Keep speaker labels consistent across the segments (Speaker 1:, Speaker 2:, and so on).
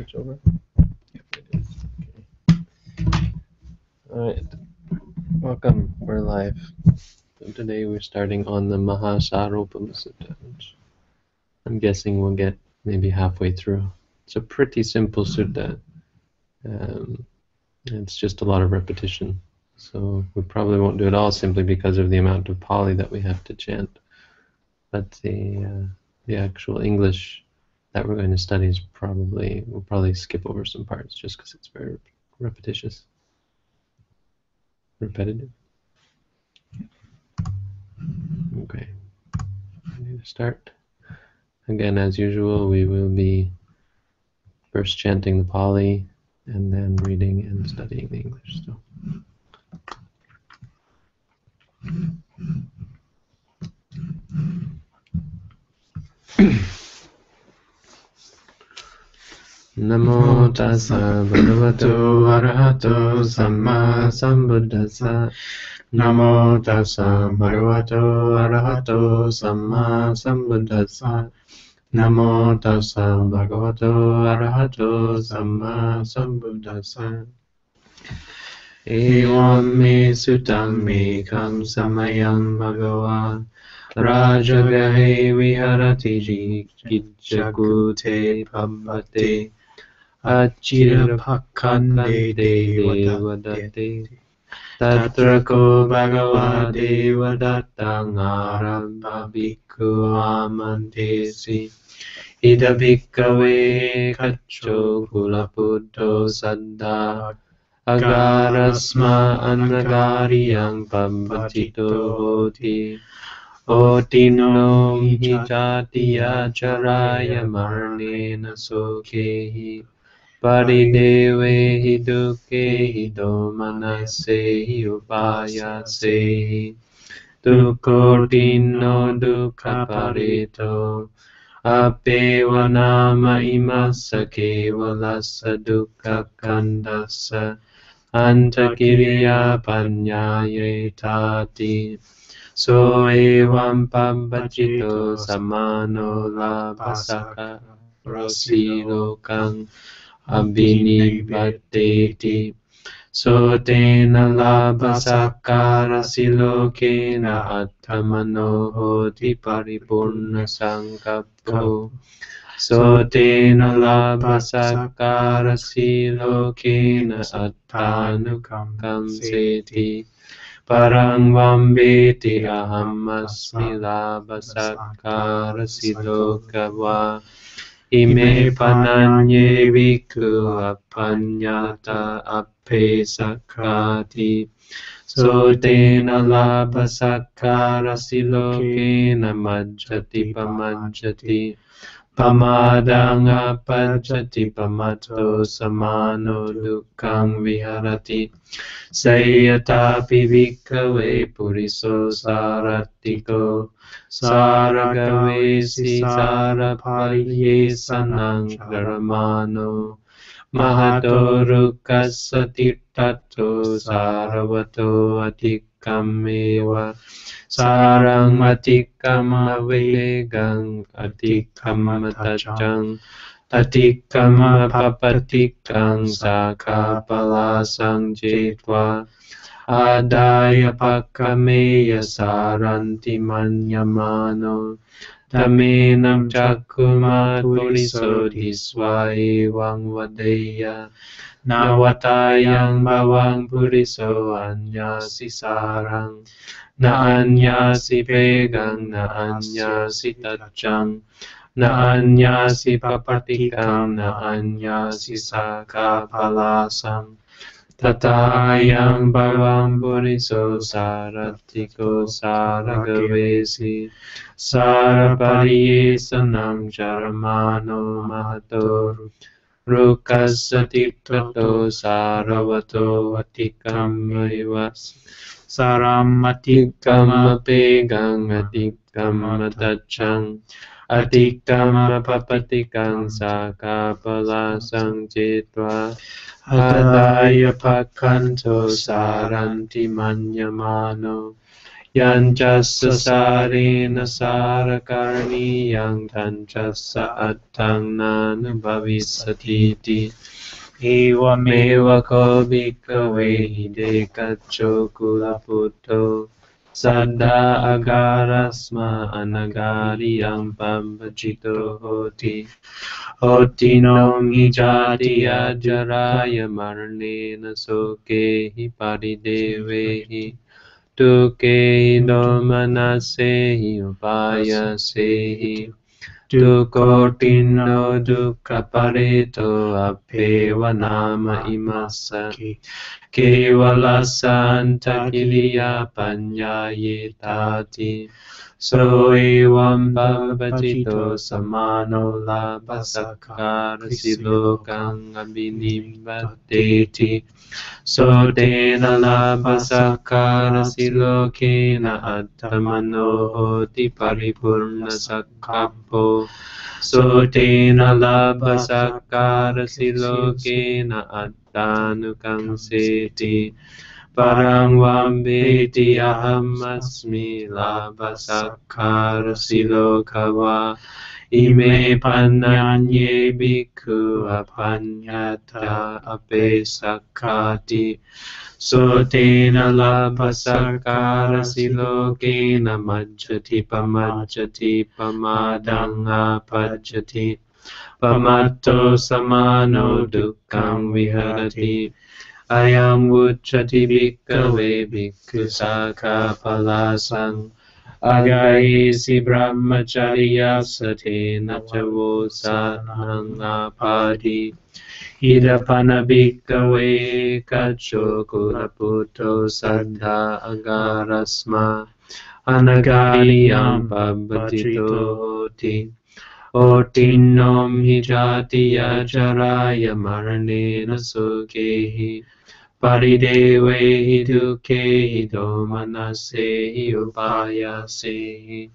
Speaker 1: switch over? Okay. All right. Welcome. We're live. So today we're starting on the which I'm guessing we'll get maybe halfway through. It's a pretty simple sutta. Um, it's just a lot of repetition. So we probably won't do it all simply because of the amount of Pali that we have to chant. But the uh, the actual English that we're going to study is probably we'll probably skip over some parts just because it's very repetitious, repetitive. Okay, ready to start. Again, as usual, we will be first chanting the Pali and then reading and studying the English. So. Namo tassa bhagavato arahato samma sambuddhassa. Namo tassa bhagavato arahato samma sambuddhassa. Namo tassa bhagavato arahato samma sambuddhassa. Evam me suttam me kam samayam bhagavan. Rajagahe viharati jikjakute pambate अचिरभक्खन्दे तत्र को भगवदेवदत्तमारम्भविक्वामन्देसि इदभिक्कवे कच्छो कुलपुतो सद्दा अगारस्म अन्धकार्यं पम्पचितो होति। ओति जातीय चराय मरणेन Parideve dukke domanasehi upayasehi Dukkortino dukkha parito Apeva nama imassa kevalassa dukkha kandassa Antakiriya panyayetati So evam pambachito samano labhasaka prasilokang abhinivateti So tena labhasakara silokena attamano hoti paripurna sankappo So tena labhasakara silokena attanukam seti Parang vambeti aham asmi labhasakara silokava Ime pananye viku apanyata appe sakati So tena labhasakara silokena majjati pamajjati Pamadang apajjati pamato samano dukkang viharati Sayatapi vikave puriso saratiko Saragavesi sarapalye sanang karamano Mahadorukasati tato saravato atikamewa Sarang atikama vegang atikama tajang Atikama papatikang sakapalasang jetva Adaya pakameya saranti manyamano Tamenam chakuma puriso diswa evang vadeya Nawatayang bawang puriso anyasi sarang. Na anyasi pegang na anyasi tachang Na anyasi papatikang na anyasi sakapalasang Tatayang bhagam puriso saratiko saragavesi. Sarapariye sanam charamano mahato रुकसतित्वतो सारवतो अतिक्रम्यैव साराम् अतिक्रमपे गङ्गतिक्रमतच्छम् अतिक्रमपपतिकं साकापलासं चेत्वा हृदाय पखन्तो सारन्ति मन्यमानो। Adaya pakanto saranti manyamano Yanchassa sarena sarakarniyang tanchassa attang nanubhavisatiti. Ewameva ko bhikkhave hidekaccho kulaputo. Saddha agarasma anagariyam pambachito hoti. Hoti nom hi jatiya jaraya marnena soke hi paridevehi. Duke domanasehi upayasehi. Dukkhapareto apeva nama imasa. Kevala santa kiliya panyayetati. So evam bhavachito samano labhasakara silokang abhinibbadeti. So tena labhasakara silokena attamano hoti paripurna sakkappo. So tena labhasakara silokena attanukang Parang vambeti aham asmi labhasakara silokava. Ime panyanye bhikkhu apanyata apesakati. Sotena labhasakara silokena majjati pamajjati pamadang apajjati. Pamatto samano dukkang viharati. Ayam uchati bhikkave bhikkhu sakha palasang. Agayesi brahmacharya satena chavo sanang apadi. Idapana bhikkave kacho kulaputo saddha agarasma. Anagariyam pabbatito hoti. Otinom hi jatiya jaraya maranena sukehi. Paridevehi dukehi domanasehi upayasehi.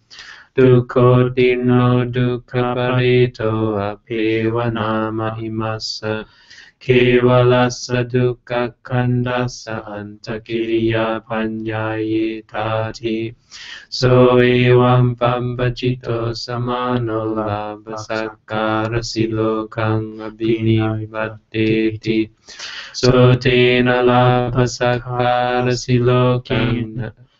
Speaker 1: Dukotino dukkaparito apeva nama imasa. Kevalasa dukkha kandasa antakiriya panyayetati. So evam pambachito samano labhasakara silokang abhinivatteti. So tena labhasakara silokang Itina na attamano hoti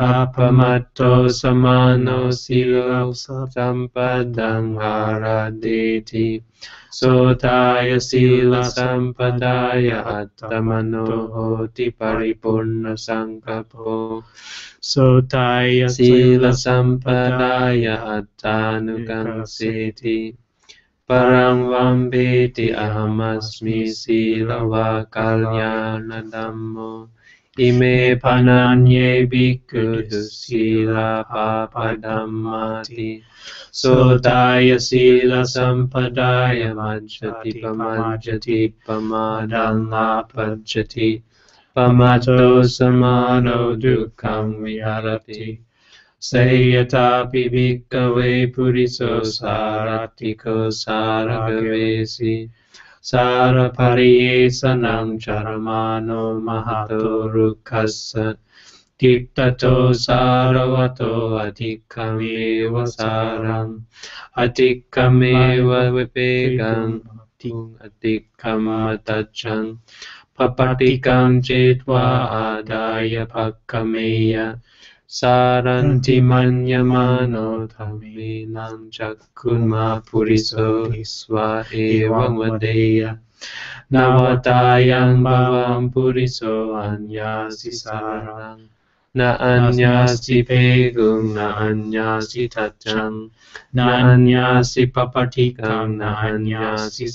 Speaker 1: Apamatto samano silo sampadang haradeti. Sotaya sila sampadaya attamano hoti paripurna sankappo. Sotaya sila sampadaya attanukang seti. Parang vambeti ahamasmi sila va kalyana dhammo. Ime pananye bhikkhu sila papadhammati. Sotaya sila sampadaya majjati pamajjati pamadang apajjati. Pamato samano dukkam viharati. Sayatapi bhikkave puriso saratiko saragavesi. सारपरीसनं चरमानो महातुरुखस् तिप्ततो सारवतो अधिकमेव सारम् अधिकमेव चेत्वा आदाय भक्कमेय Saranti manyamano dhaminam chakkunma puriso isva evam vadeya. Navatayang bhavam puriso anyasi sarang. Na anyasi pegum, na anyasi tachang. Na anyasi papatikam, na anyasi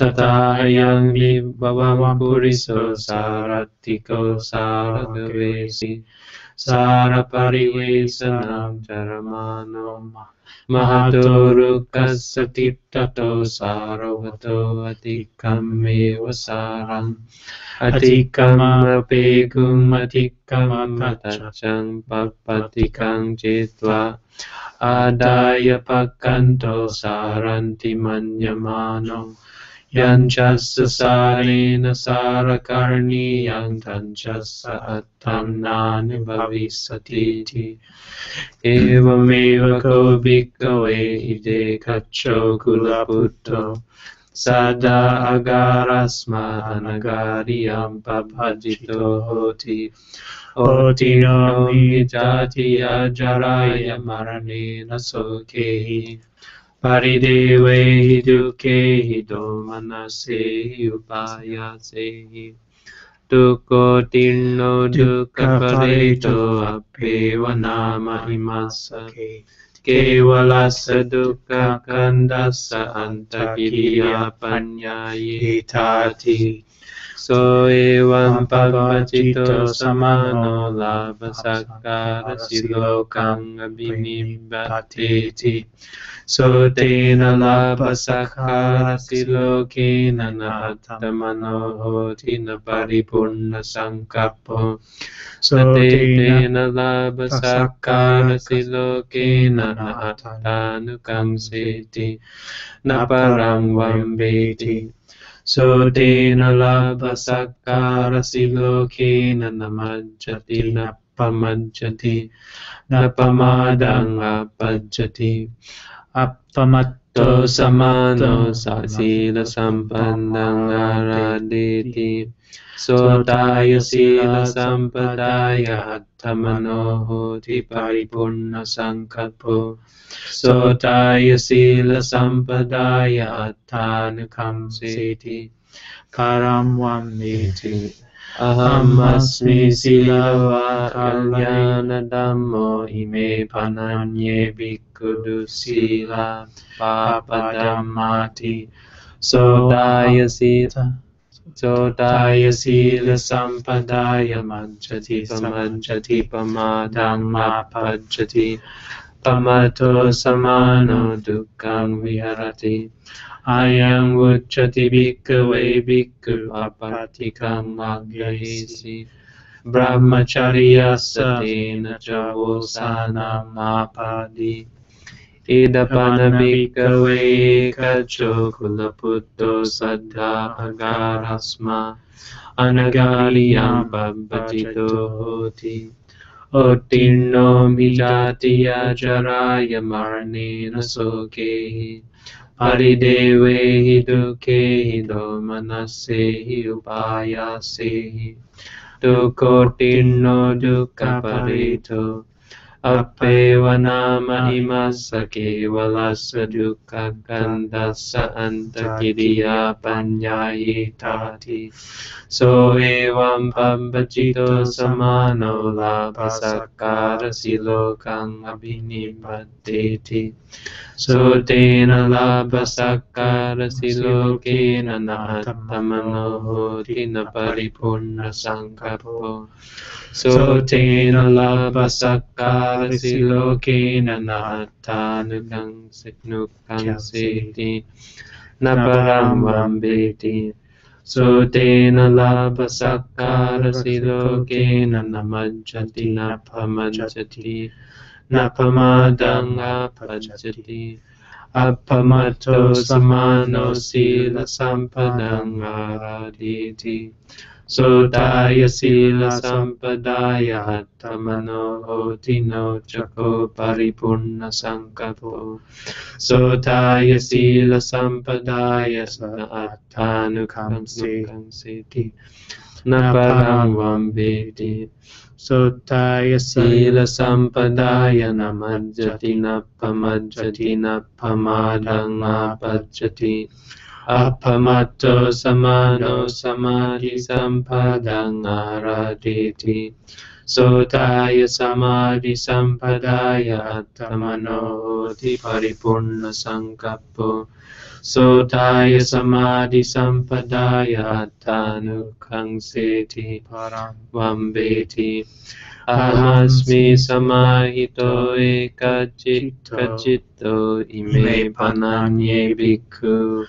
Speaker 1: sakapalasang. Tatayang vibhavam puriso saratiko saragavesi. Saraparivesanam Charamano Mahatorukkasatittato Saravato Atikammeva Saram Atikamapekum Atikamatachang Papatikang Jitva Adaya Pakanto Saranti Manyamano Yanchassa sarena sarakarniyang tanchassa attam nani bhavisatiti Evameva ko bhikkhave ide kacho kulaputto Sada agarasma anagariyam pabhajito hoti Oti no mi jatiya jaraya maranena sokehi Paridevehi dukehi domanasehi upayasehi Dukkho tirno dukkha pareto appeva nama imasake Kevalasa dukkha kandasa antakiriya panyaye tati So evam pavachito samano labha sakkara silokang abhinibhateti So tena labha sakkara silokena nahattamano hoti na paripurna sankappo. So tena labha sakkara silokena nahattanukang na parang vambeti So tena labha sakkara silokena namajjati na pamajjati na pamadang apajjati appamatto samano sa sila sampannang araditi Sotaya sila sampadaya attamano hoti paripurna sankappo Sotaya sila sampadaya attanukam seti param vamiti Aham asmi silava kalyana dhammo ime pananye bhikkhudu sila. Papadhammati Sodaya sila Sodaya sila sampadaya manjati pamanjati pamadang apajjati Pamato samano dukkang viharati Ayang vucchati bhikkhave bhikkhu apatikam agyahisi Brahmacharya satena javosanam apadi Idapana bhikkhave kacho kulaputto saddha agarasma Anagariyam babbatito hoti Ottinno mijatiya jaraya marnena sokehi Paridevehi dukkehi domanasehi upayasehi Dukkhotinno dukkha parito Appeva nama imassa kevalassa dukkha kandassa antakiriya panyayitati So evam pambachito samano labha sakkara silokang abhinipatteti So tena labha sakkara silokena nahattamano hoti na paripurna sankappo. So tena labha sakkara silokena nahattanukang nukang seti na param vambeti So tena labha sakkara silokena na pamajjati na pamadang apajjati Appamato samano sila sampadang araditi Sodaya sila sampadaya attamano hotino chako paripurna sankapo Sodaya sila sampadaya sa attanukam seti na parang vambeti Sotaya sila sampadaya namajjati na pamajjati na pamadang apajjati Appamato samano samadhi sampadang araditi Sotaya samadhi Sotaya samadhi sampadaya attanukang seti param vambeti. Ahamasmi samahito ekachitto ime pananye bhikkhu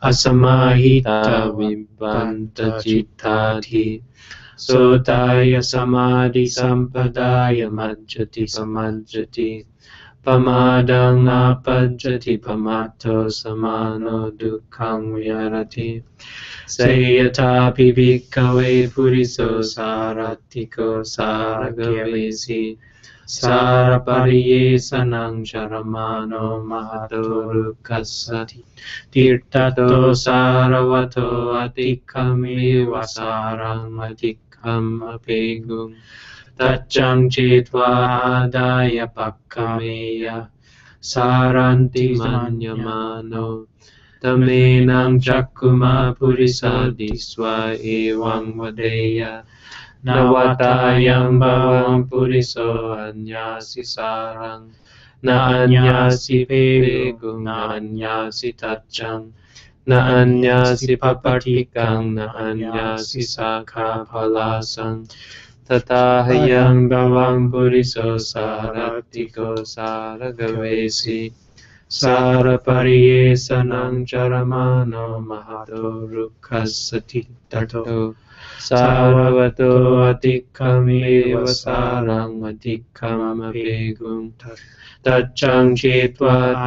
Speaker 1: asamahita vibhanta cittati. Sotaya samadhi sampadaya majjati pamajjati. Pamadang apajjati pamato samano dukkhang vyarati. Sayatapi bhikkhave puriso saratiko saragavesi. Sarapariye sanang charamano mahatorukkasati. Tirtato saravato atikami vasarang atikam apegum. Tachang chitva adaya pakkameya. Saranti manyamano. Tamenang chakuma purisadiswa evang vadeya. Nawatayang bawang puriso anyasi sarang. Na anyasi pegum, na anyasi tachang. Na anyasi papatikang, na anyasi sakha palasang. Tatahayang bawang puriso saratiko saragavesi. Sarapariye sanang charamano mahato rukkasati tato. Saravato atikami vasarang atikam apegum. Tachang chitva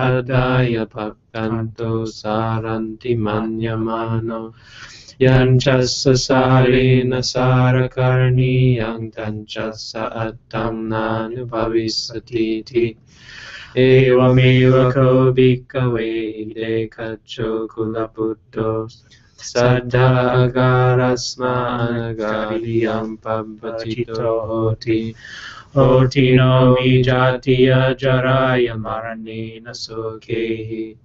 Speaker 1: manyamano. Yanchassa sarena sarakarniyang tanchassa attam nanubhavisati ti. Evameva ko bhikkhave ide kacho kulaputo. Saddha agarasma pabbachito hoti. Hoti no vijatiya jaraya maranena sokehi.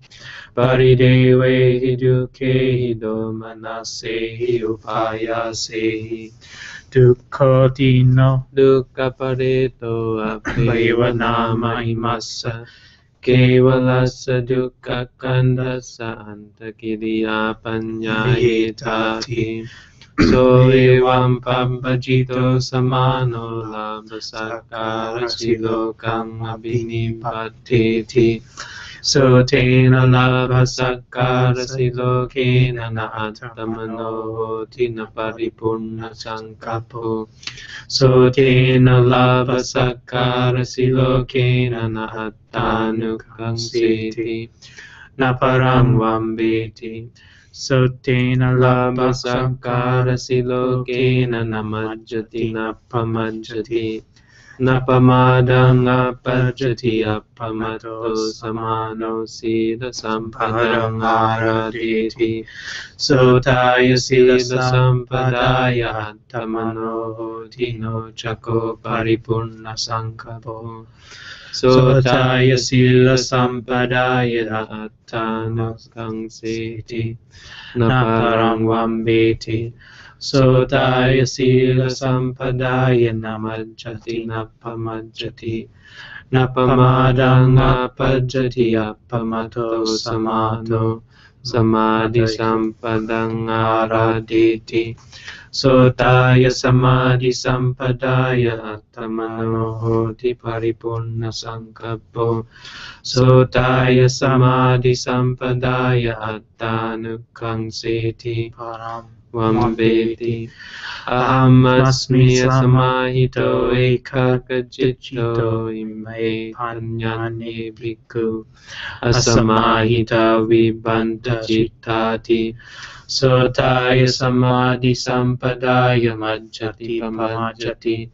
Speaker 1: Paridevehi dukhehi domanasehi upayasehi. Dukkotino dukkha pareto apeva nama imassa. Kevalasa dukkha kandasa antakiriya panyayetati. So evam pabbajito samano labhasakara silokam abhinipateti. So tena labhasakara silokena na attamano hoti na paripurna sankapo. So tena labhasakara silokena na attanukang seti. Na parang vambeti. So tena labhasakara silokena na majjati na pamajjati. Napamadang apajjati appamato samano sila sampadang araditi. Sotaya sila sampadaya attamano hoti no chako sankapo. Sotaya sila sampadaya attanukang seti. Naparang vambeti. Sotaya sila sampadaya namajjati napamajjati. Napamadang apajjati appamato samato. Samadhi sampadang araditi. Sotaya samadhi sampadaya attamano hoti paripurna sankappo. Sotaya samadhi sampadaya attanukang seti param vambeti. Aham asmi samahito ekakajito ime panyane bhikkhu. Asamahita vibhanta cittati. Sotaya samadhi sampadaya majjati pamajjati.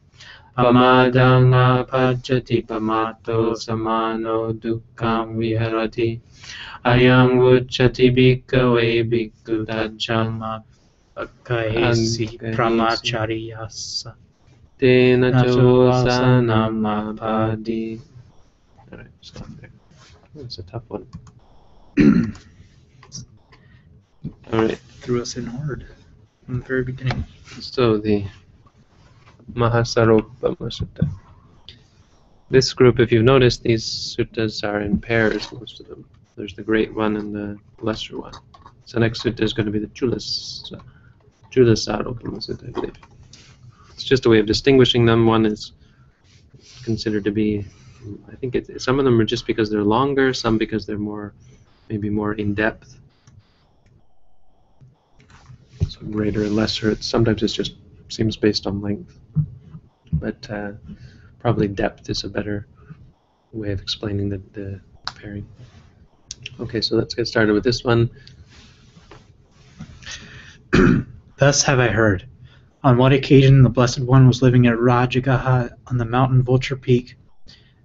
Speaker 1: Pamadang apajjati pamato samano dukkham viharati. Ayam vucchati bhikkhave bhikkhu tajjang
Speaker 2: Akkaesi
Speaker 1: Ankahesi.
Speaker 2: Pramachariyasa.
Speaker 1: Tena
Speaker 2: Nachovasanam
Speaker 1: chosanam apadi. Alright, stop there. That's a tough one. Alright,
Speaker 2: Threw us in hard from the very beginning.
Speaker 1: so the Mahasaropama Sutta. This group, if you've noticed, these suttas are in pairs, most of them. There's the great one and the lesser one. So next sutta is going to be the Chulas, Chulasaropama It's just a way of distinguishing them. One is considered to be, I think it, some of them are just because they're longer, some because they're more, maybe more in depth. So greater and lesser. It's, sometimes it just seems based on length, but uh, probably depth is a better way of explaining the, the pairing. Okay, so let's get started with this one.
Speaker 2: Thus have I heard. On what occasion, the Blessed One was living at Rajagaha on the mountain Vulture Peak.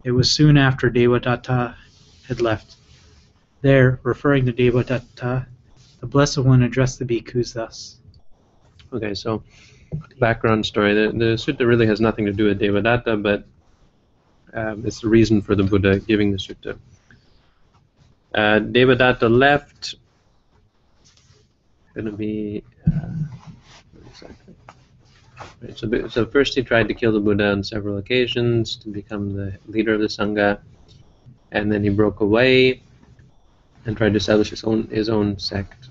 Speaker 2: It was soon after Devadatta had left. There, referring to Devadatta, the Blessed One addressed the bhikkhus thus.
Speaker 1: Okay, so background story. The, the sutta really has nothing to do with Devadatta, but um, it's the reason for the Buddha giving the sutta. Uh, Devadatta left. Going to be. Uh. So, so first he tried to kill the Buddha on several occasions to become the leader of the Sangha, and then he broke away and tried to establish his own his own sect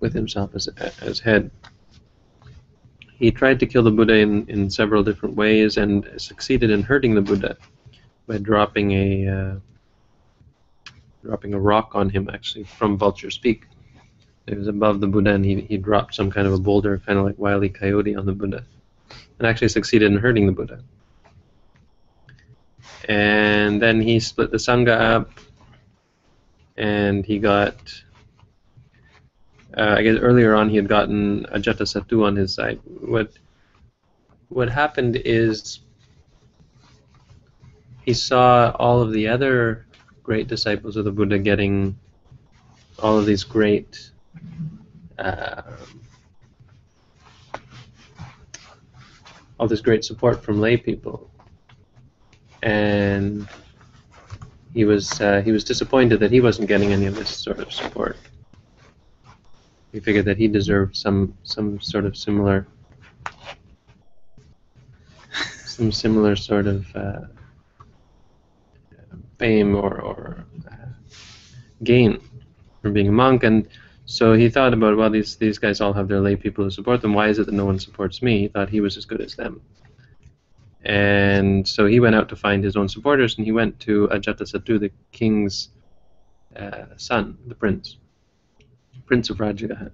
Speaker 1: with himself as as head. He tried to kill the Buddha in, in several different ways and succeeded in hurting the Buddha by dropping a uh, dropping a rock on him actually from Vulture's Peak. It was above the Buddha and he, he dropped some kind of a boulder, kind of like Wile E. Coyote on the Buddha, and actually succeeded in hurting the Buddha. And then he split the Sangha up and he got uh, I guess earlier on he had gotten Ajatasattu on his side. What what happened is he saw all of the other great disciples of the Buddha getting all of these great uh, all this great support from lay people, and he was uh, he was disappointed that he wasn't getting any of this sort of support. He figured that he deserved some some sort of similar some similar sort of uh, fame or, or uh, gain from being a monk, and so he thought about well these these guys all have their lay people who support them. Why is it that no one supports me? He thought he was as good as them. And so he went out to find his own supporters, and he went to Ajatasattu, the king's uh, son, the prince, prince of Rajagaha.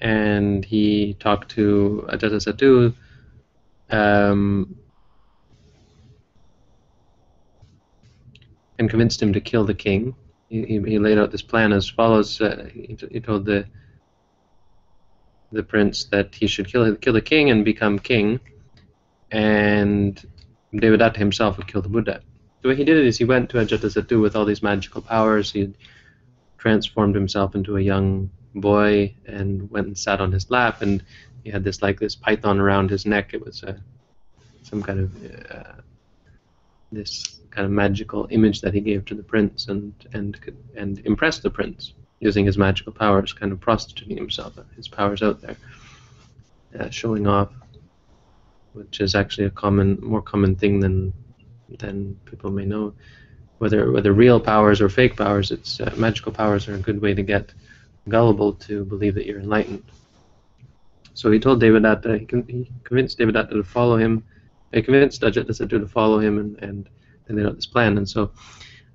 Speaker 1: And he talked to Ajatasattu, um, and convinced him to kill the king. He, he, laid out this plan as follows. Uh, he, he told the the prince that he should kill kill the king and become king, and Devadatta himself would kill the Buddha. The way he did it is he went to Ajatasattu with all these magical powers. He transformed himself into a young boy and went and sat on his lap, and he had this like this python around his neck. It was uh, some kind of uh, this kind of magical image that he gave to the prince, and and and impressed the prince using his magical powers, kind of prostituting himself, his powers out there, uh, showing off which is actually a common, more common thing than than people may know. Whether whether real powers or fake powers, it's uh, magical powers are a good way to get gullible to believe that you're enlightened. So he told Devadatta, he, he convinced Devadatta to follow him. He convinced Ajatasattu to follow him, and and they laid out this plan. And so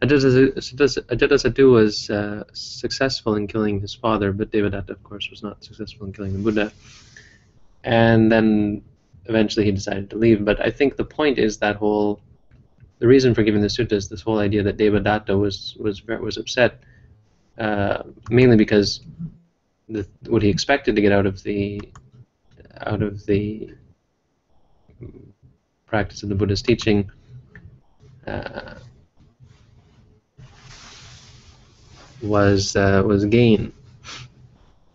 Speaker 1: Ajatasattu was uh, successful in killing his father, but Devadatta, of course, was not successful in killing the Buddha. And then eventually he decided to leave. But I think the point is that whole the reason for giving the sutta is this whole idea that Devadatta was was was upset uh, mainly because the, what he expected to get out of the out of the practice of the Buddha's teaching uh, was uh, was gain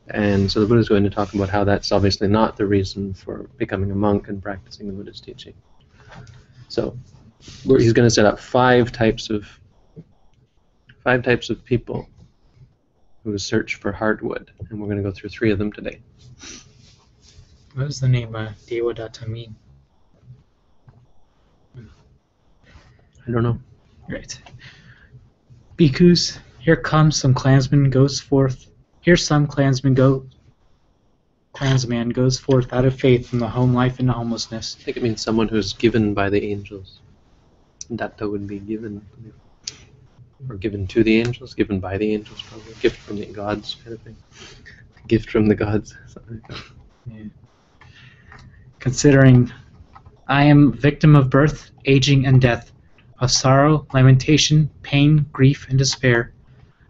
Speaker 1: and so the Buddha is going to talk about how that's obviously not the reason for becoming a monk and practicing the Buddha's teaching. So he's going to set up five types of five types of people who search for hardwood, and we're going to go through three of them today.
Speaker 2: What does the name uh, Devadatta mean?
Speaker 1: I don't know.
Speaker 2: Right. Bhikkhus, here comes some clansman goes forth. Here some clansman go. Clansman goes forth out of faith from the home life into homelessness.
Speaker 1: I think it means someone who's given by the angels. Datta would be given, or given to the angels, given by the angels, probably. Gift from the gods, kind of thing. Gift from the gods. something like that.
Speaker 2: Considering I am victim of birth, aging, and death, of sorrow, lamentation, pain, grief, and despair.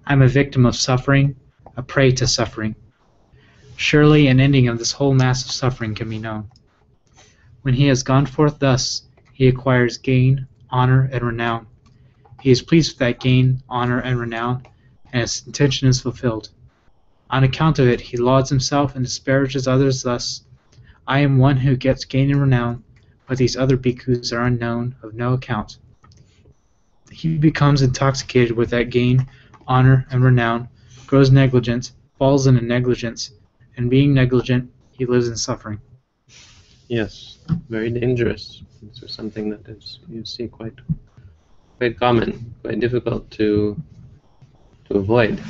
Speaker 2: I am a victim of suffering, a prey to suffering. Surely an ending of this whole mass of suffering can be known. When he has gone forth thus, he acquires gain, honor, and renown. He is pleased with that gain, honor, and renown, and his intention is fulfilled. On account of it, he lauds himself and disparages others thus I am one who gets gain and renown, but these other bhikkhus are unknown, of no account. He becomes intoxicated with that gain, honor, and renown, grows negligent, falls into negligence, and being negligent, he lives in suffering.
Speaker 1: Yes, very dangerous. This is something that is you see quite quite common, quite difficult to to avoid.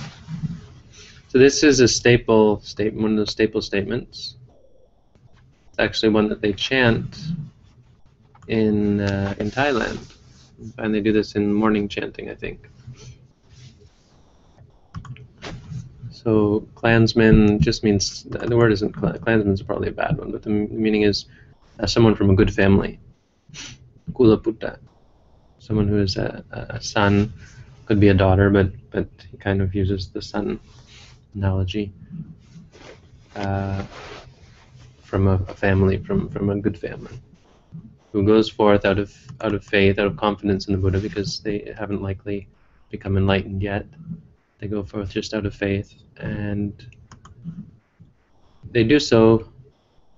Speaker 1: So this is a staple statement, one of the staple statements. It's actually one that they chant in uh, in Thailand, and they do this in morning chanting, I think. So clansman just means the word isn't cl- clansman is probably a bad one, but the meaning is uh, someone from a good family. Kula Putta, someone who is a, a son, could be a daughter, but but he kind of uses the son analogy. Uh, from a, a family, from from a good family, who goes forth out of out of faith, out of confidence in the Buddha, because they haven't likely become enlightened yet. They go forth just out of faith, and they do so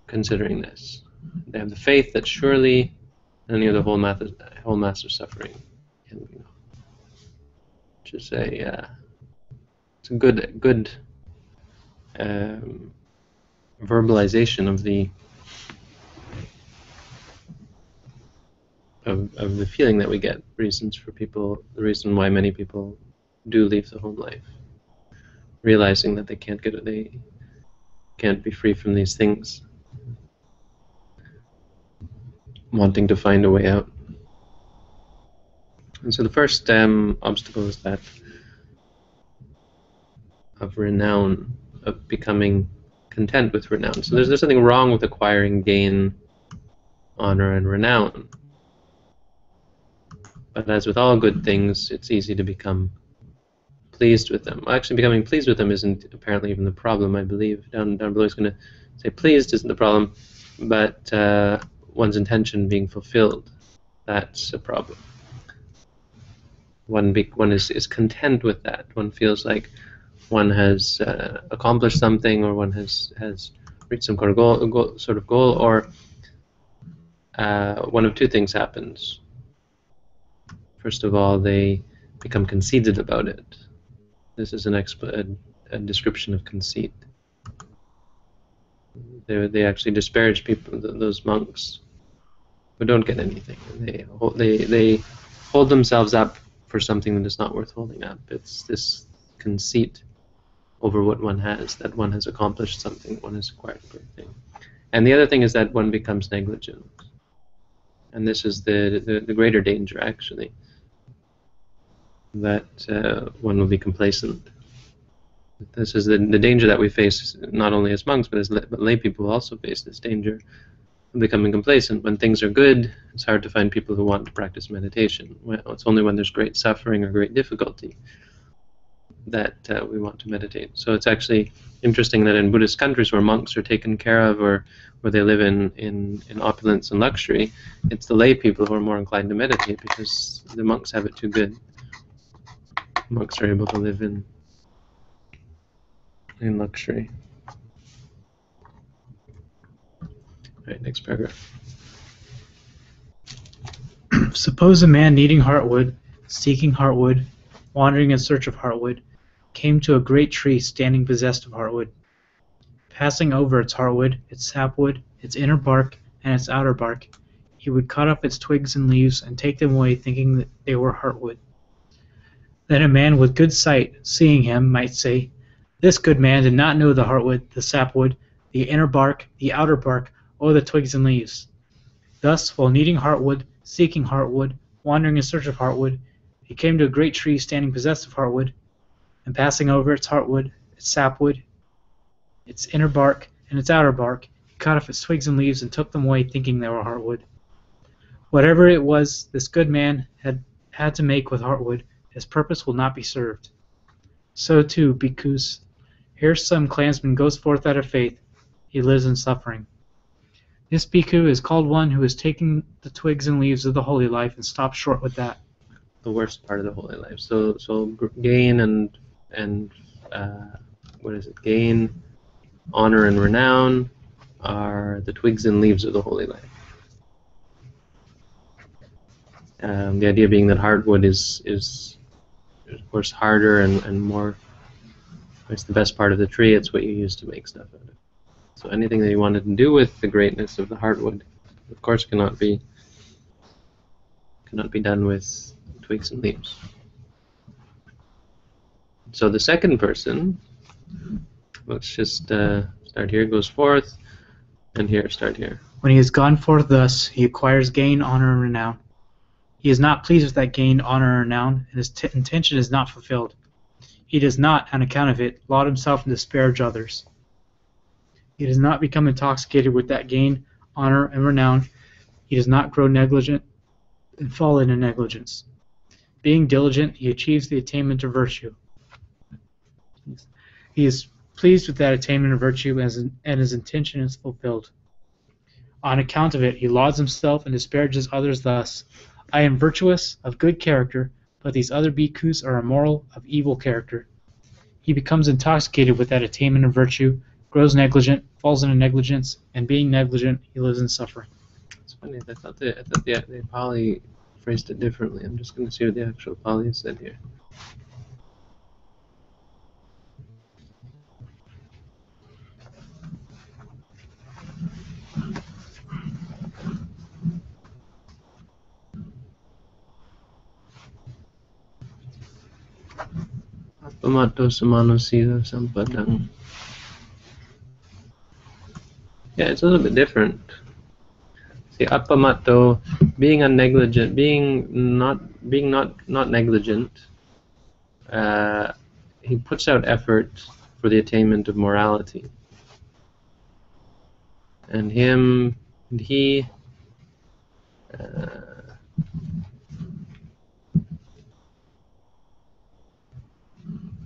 Speaker 1: considering this. They have the faith that surely any of the whole mass, whole mass of suffering can be. Which is a uh, it's a good good um, verbalization of the of, of the feeling that we get reasons for people the reason why many people do leave the home life. Realizing that they can't get they can't be free from these things. Wanting to find a way out. And so the first um, obstacle is that of renown of becoming content with renown. So there's, there's nothing wrong with acquiring gain honor and renown but as with all good things it's easy to become pleased with them. Actually, becoming pleased with them isn't apparently even the problem. I believe down down below is going to say pleased isn't the problem, but uh, one's intention being fulfilled, that's a problem. One be, one is, is content with that. One feels like one has uh, accomplished something, or one has has reached some sort of goal, goal sort of goal, or uh, one of two things happens. First of all, they become conceited about it. This is an exp- a, a description of conceit. They, they actually disparage people, th- those monks who don't get anything. They, they, they hold themselves up for something that is not worth holding up. It's this conceit over what one has, that one has accomplished something, one has acquired a thing. And the other thing is that one becomes negligent. And this is the, the, the greater danger, actually that uh, one will be complacent. This is the, the danger that we face not only as monks, but as lay, but lay people also face this danger of becoming complacent. When things are good, it's hard to find people who want to practice meditation. Well, it's only when there's great suffering or great difficulty that uh, we want to meditate. So it's actually interesting that in Buddhist countries where monks are taken care of or where they live in, in, in opulence and luxury, it's the lay people who are more inclined to meditate because the monks have it too good monks are able to live in in luxury. Right, next paragraph.
Speaker 2: Suppose a man needing heartwood, seeking heartwood, wandering in search of heartwood, came to a great tree standing possessed of heartwood. Passing over its heartwood, its sapwood, its inner bark, and its outer bark, he would cut off its twigs and leaves and take them away, thinking that they were heartwood. Then a man with good sight, seeing him, might say, This good man did not know the heartwood, the sapwood, the inner bark, the outer bark, or the twigs and leaves. Thus, while needing heartwood, seeking heartwood, wandering in search of heartwood, he came to a great tree standing possessed of heartwood, and passing over its heartwood, its sapwood, its inner bark, and its outer bark, he cut off its twigs and leaves and took them away, thinking they were heartwood. Whatever it was this good man had had to make with heartwood, his purpose will not be served. So too, here some clansman goes forth out of faith, he lives in suffering. This bhikkhu is called one who has taken the twigs and leaves of the holy life and stopped short with that.
Speaker 1: The worst part of the holy life. So so gain and and uh, what is it? Gain, honor and renown are the twigs and leaves of the holy life. Um, the idea being that hardwood is is of course harder and, and more it's the best part of the tree, it's what you use to make stuff out of. So anything that you wanted to do with the greatness of the hardwood, of course, cannot be cannot be done with twigs and leaves. So the second person, let's just uh, start here, goes forth, and here, start here.
Speaker 2: When he has gone forth thus, he acquires gain, honor, and renown. He is not pleased with that gain, honor, and renown, and his t- intention is not fulfilled. He does not, on account of it, laud himself and disparage others. He does not become intoxicated with that gain, honor, and renown. He does not grow negligent and fall into negligence. Being diligent, he achieves the attainment of virtue. He is pleased with that attainment of virtue and his intention is fulfilled. On account of it, he lauds himself and disparages others thus I am virtuous, of good character, but these other bhikkhus are immoral, of evil character. He becomes intoxicated with that attainment of virtue, grows negligent, falls into negligence, and being negligent, he lives in suffering.
Speaker 1: It's funny. I thought the I thought the, the Pali phrased it differently. I'm just going to see what the actual Pali said here. Pamato samanasila sampadang. Yeah, it's a little bit different. See, appamato, being a negligent, being not, being not, not negligent. Uh, he puts out effort for the attainment of morality. And him, and he, uh,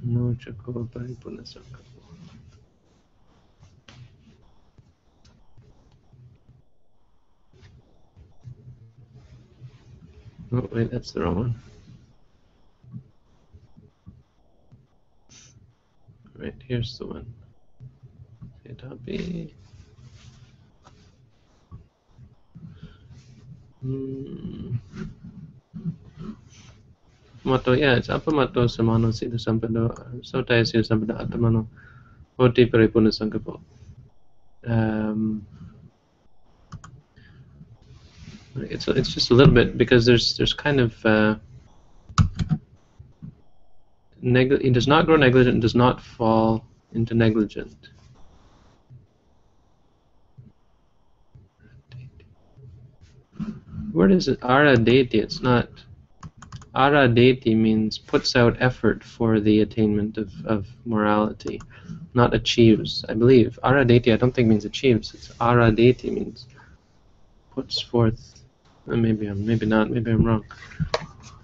Speaker 1: no chako paripurna sankalpa. Oh, wait, that's the wrong one. Right, here's the one. Setapi. Hmm. It's samano atamano, oti paripurna sankapo. Um, it's it's just a little bit because there's there's kind of uh, he does not grow negligent and does not fall into negligent. Where is it? Ara deity. It's not. Ara deity means puts out effort for the attainment of, of morality, not achieves. I believe ara deity. I don't think means achieves. It's ara deity means puts forth. uh, Maybe I'm maybe not. Maybe I'm wrong.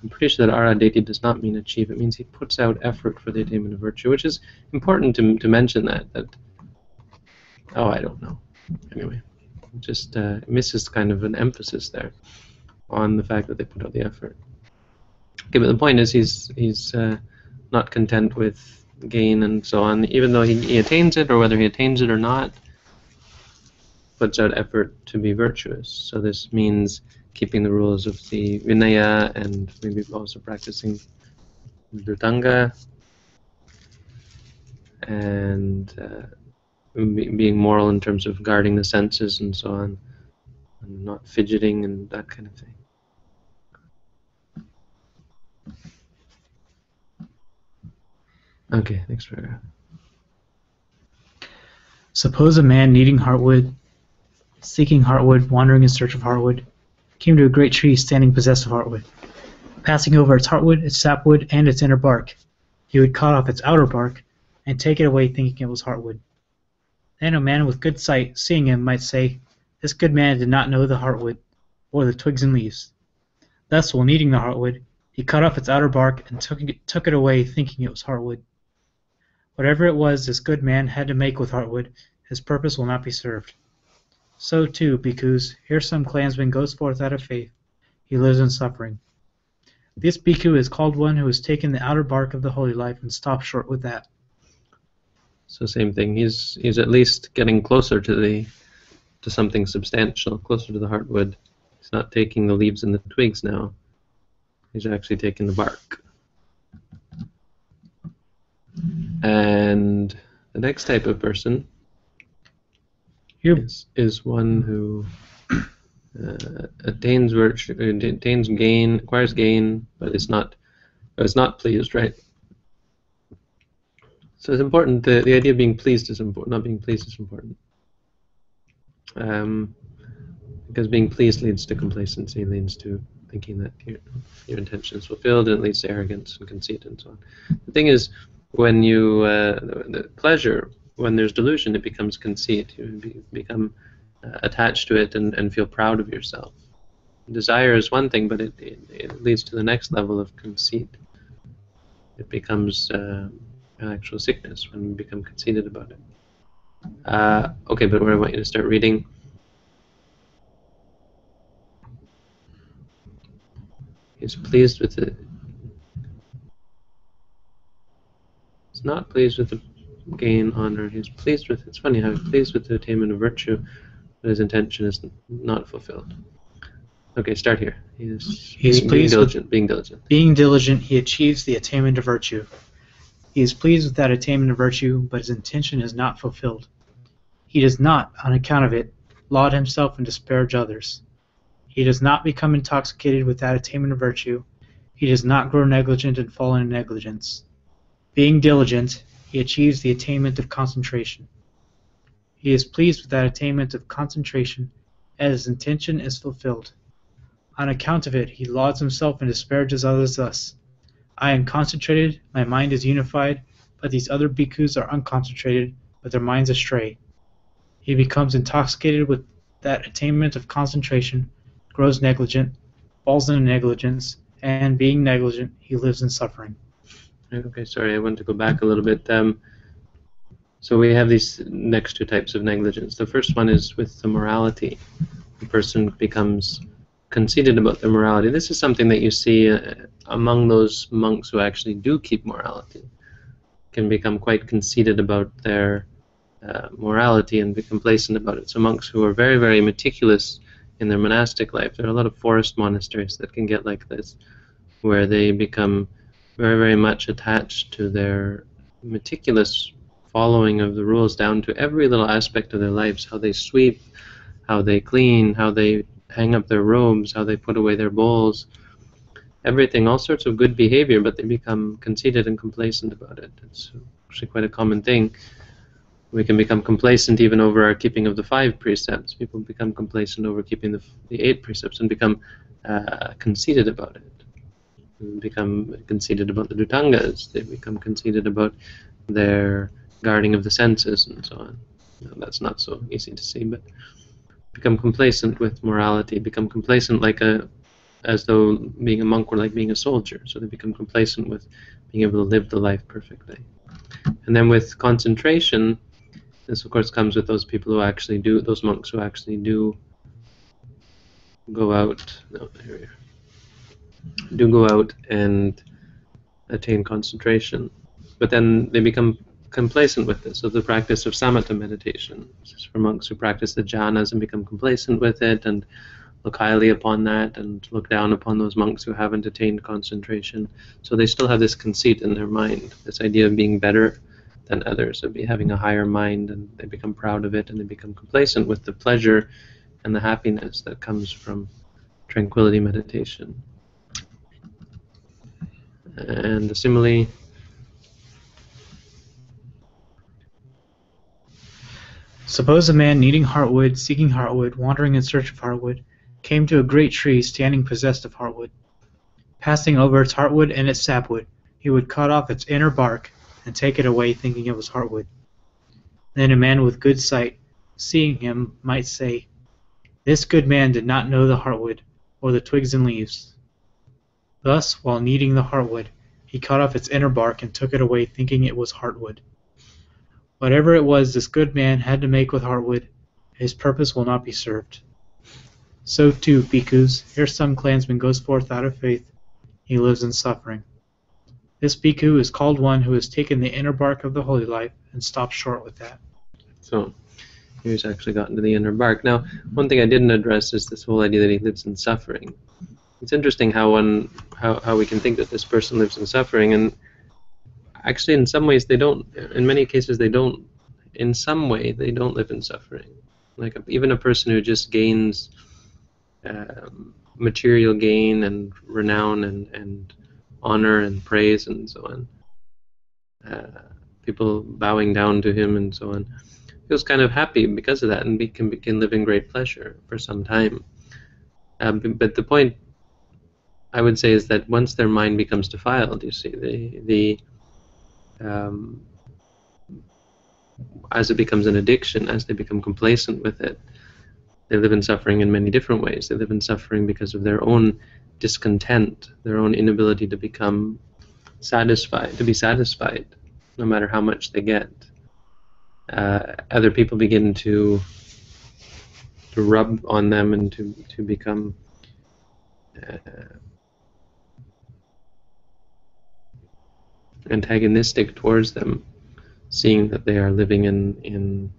Speaker 1: I'm pretty sure that ara deity does not mean achieve. It means he puts out effort for the attainment of virtue, which is important to to mention that. That. Oh, I don't know. Anyway, just uh, misses kind of an emphasis there on the fact that they put out the effort. Okay, but the point is he's he's uh, not content with gain and so on, even though he, he attains it or whether he attains it or not, puts out effort to be virtuous. So this means keeping the rules of the Vinaya and maybe also practicing Dhutanga and uh, be, being moral in terms of guarding the senses and so on, and not fidgeting and that kind of thing. Okay, next paragraph.
Speaker 2: Suppose a man needing heartwood, seeking heartwood, wandering in search of heartwood, came to a great tree standing possessed of heartwood. Passing over its heartwood, its sapwood, and its inner bark, he would cut off its outer bark and take it away thinking it was heartwood. Then a man with good sight, seeing him, might say, This good man did not know the heartwood, or the twigs and leaves. Thus, while needing the heartwood, he cut off its outer bark and took it, took it away thinking it was heartwood. Whatever it was this good man had to make with heartwood, his purpose will not be served. So, too, bhikkhus, here some clansman goes forth out of faith. He lives in suffering. This bhikkhu is called one who has taken the outer bark of the holy life and stopped short with that.
Speaker 1: So same thing. He's he's at least getting closer to the to something substantial, closer to the heartwood. He's not taking the leaves and the twigs now. He's actually taking the bark. And the next type of person is, is one who uh, attains virtue, attains gain, acquires gain, but is not is not pleased, right? So it's important. The, the idea of being pleased is important. Not being pleased is important. Um, because being pleased leads to complacency, leads to thinking that your, your intention is fulfilled, and it leads to arrogance and conceit and so on. The thing is, when you uh, the, pleasure, when there's delusion, it becomes conceit. You be, become uh, attached to it and, and feel proud of yourself. Desire is one thing, but it, it, it leads to the next level of conceit. It becomes uh, an actual sickness when we become conceited about it. Uh, okay, but where I want you to start reading. He's pleased with it. He's not pleased with the gain, honor. He's pleased with. It's funny how he's pleased with the attainment of virtue, but his intention is not fulfilled. Okay, start here. He's,
Speaker 2: He's
Speaker 1: being,
Speaker 2: pleased
Speaker 1: being
Speaker 2: with-
Speaker 1: Being diligent.
Speaker 2: Being diligent, he achieves the attainment of virtue. He is pleased with that attainment of virtue, but his intention is not fulfilled. He does not, on account of it, laud himself and disparage others. He does not become intoxicated with that attainment of virtue. He does not grow negligent and fall into negligence. Being diligent, he achieves the attainment of concentration. He is pleased with that attainment of concentration, as his intention is fulfilled. On account of it, he lauds himself and disparages others thus. I am concentrated, my mind is unified, but these other bhikkhus are unconcentrated, but their minds astray. He becomes intoxicated with that attainment of concentration, grows negligent, falls into negligence, and being negligent, he lives in suffering.
Speaker 1: Okay, sorry, I want to go back a little bit. Um, so we have these next two types of negligence. The first one is with the morality. The person becomes conceited about their morality. This is something that you see uh, among those monks who actually do keep morality. Can become quite conceited about their uh, morality and be complacent about it. So monks who are very, very meticulous in their monastic life. There are a lot of forest monasteries that can get like this, where they become very, very much attached to their meticulous following of the rules down to every little aspect of their lives how they sweep, how they clean, how they hang up their robes, how they put away their bowls, everything, all sorts of good behavior, but they become conceited and complacent about it. It's actually quite a common thing. We can become complacent even over our keeping of the five precepts. People become complacent over keeping the, the eight precepts and become uh, conceited about it become conceited about the Dhutangas. They become conceited about their guarding of the senses and so on. Now, that's not so easy to see, but become complacent with morality. Become complacent like a, as though being a monk were like being a soldier. So they become complacent with being able to live the life perfectly. And then with concentration, this of course comes with those people who actually do, those monks who actually do go out. No, here we are do go out and attain concentration. But then they become complacent with this. So the practice of samatha meditation. This is for monks who practice the jhanas and become complacent with it and look highly upon that and look down upon those monks who haven't attained concentration. So they still have this conceit in their mind, this idea of being better than others, of having a higher mind, and they become proud of it and they become complacent with the pleasure and the happiness that comes from tranquility meditation. And the simile
Speaker 2: Suppose a man needing heartwood, seeking heartwood, wandering in search of heartwood, came to a great tree standing possessed of heartwood. Passing over its heartwood and its sapwood, he would cut off its inner bark and take it away thinking it was heartwood. Then a man with good sight, seeing him, might say, This good man did not know the heartwood, or the twigs and leaves. Thus, while needing the heartwood, he cut off its inner bark and took it away thinking it was heartwood. Whatever it was this good man had to make with heartwood, his purpose will not be served. So too, bhikkhus, here some clansman goes forth out of faith, he lives in suffering. This bhikkhu is called one who has taken the inner bark of the holy life and stopped short with that.
Speaker 1: So he's actually gotten to the inner bark. Now, one thing I didn't address is this whole idea that he lives in suffering. It's interesting how one how, how we can think that this person lives in suffering and actually in some ways they don't in many cases they don't in some way they don't live in suffering. Like even a person who just gains um, material gain and renown and, and honor and praise and so on uh, people bowing down to him and so on feels kind of happy because of that and can, can live in great pleasure for some time. Um, but the point I would say is that once their mind becomes defiled, you see, the the um, as it becomes an addiction, as they become complacent with it, they live in suffering in many different ways. They live in suffering because of their own discontent, their own inability to become satisfied, to be satisfied, no matter how much they get. Uh, other people begin to to rub on them and to to become uh, antagonistic towards them, seeing that they are living in, in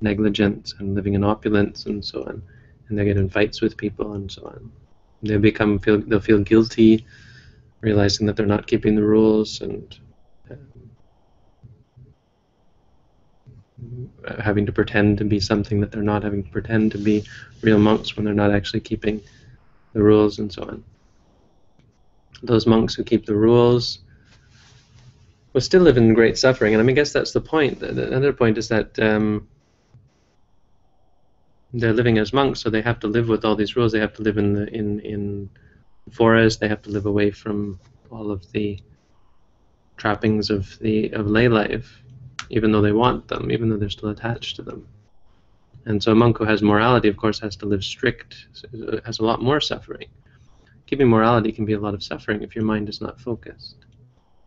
Speaker 1: negligence and living in opulence and so on, and they get in fights with people and so on. They become feel they'll feel guilty, realizing that they're not keeping the rules and um, having to pretend to be something that they're not, having to pretend to be real monks when they're not actually keeping the rules and so on. Those monks who keep the rules will still living in great suffering. And I mean, I guess that's the point. Another point is that um, they're living as monks, so they have to live with all these rules. They have to live in the in in forest. They have to live away from all of the trappings of the of lay life, even though they want them, even though they're still attached to them. And so a monk who has morality, of course, has to live strict, has a lot more suffering. Keeping morality can be a lot of suffering if your mind is not focused.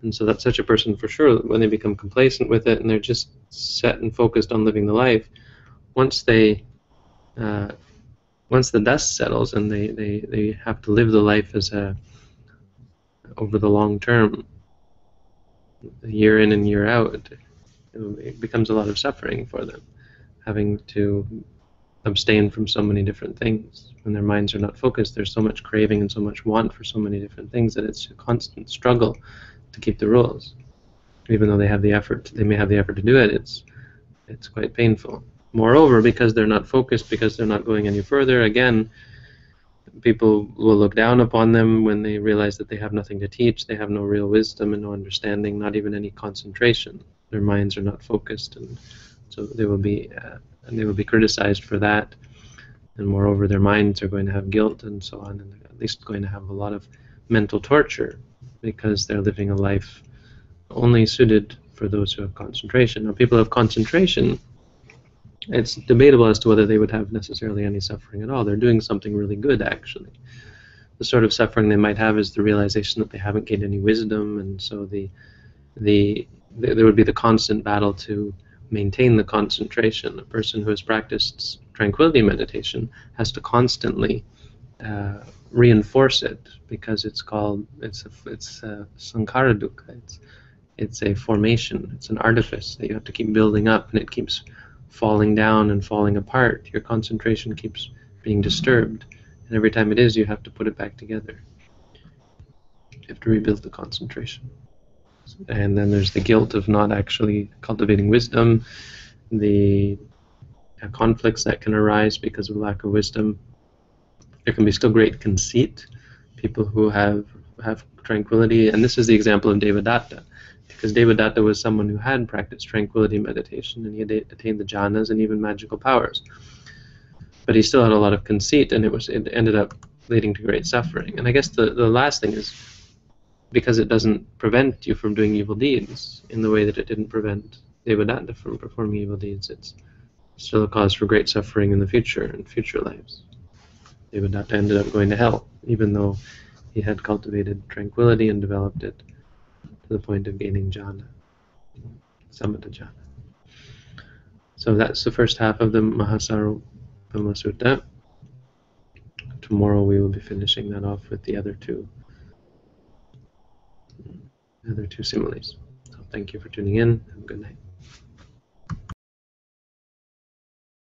Speaker 1: And so that's such a person for sure, when they become complacent with it and they're just set and focused on living the life, once they, uh, once the dust settles and they, they, they have to live the life as a, over the long term, year in and year out, it becomes a lot of suffering for them, having to abstain from so many different things. When their minds are not focused, there's so much craving and so much want for so many different things that it's a constant struggle to keep the rules. Even though they have the effort, they may have the effort to do it. It's it's quite painful. Moreover, because they're not focused, because they're not going any further, again, people will look down upon them when they realize that they have nothing to teach. They have no real wisdom and no understanding, not even any concentration. Their minds are not focused, and so they will be uh, and they will be criticized for that. And moreover, their minds are going to have guilt and so on, and at least going to have a lot of mental torture because they're living a life only suited for those who have concentration. Now, people who have concentration, it's debatable as to whether they would have necessarily any suffering at all. They're doing something really good, actually. The sort of suffering they might have is the realization that they haven't gained any wisdom, and so the the, the there would be the constant battle to maintain the concentration. A person who has practiced tranquility meditation has to constantly uh, reinforce it because it's called it's a, it's a sankhara dukkha. It's it's a formation. It's an artifice that you have to keep building up, and it keeps falling down and falling apart. Your concentration keeps being disturbed, and every time it is, you have to put it back together. You have to rebuild the concentration. And then there's the guilt of not actually cultivating wisdom, the uh, conflicts that can arise because of lack of wisdom. There can be still great conceit, people who have have tranquility, and this is the example of Devadatta, because Devadatta was someone who had practiced tranquility meditation and he had attained the jhanas and even magical powers. But he still had a lot of conceit, and it was it ended up leading to great suffering. And I guess the, the last thing is because it doesn't prevent you from doing evil deeds in the way that it didn't prevent Devadatta from performing evil deeds, it's still a cause for great suffering in the future, in future lives. Devadatta ended up going to hell, even though he had cultivated tranquility and developed it to the point of gaining jhana, samatha jhana. So that's the first half of the Mahasaropama Sutta. Tomorrow we will be finishing that off with the other two other two similes. So thank you for tuning in. Have a good night.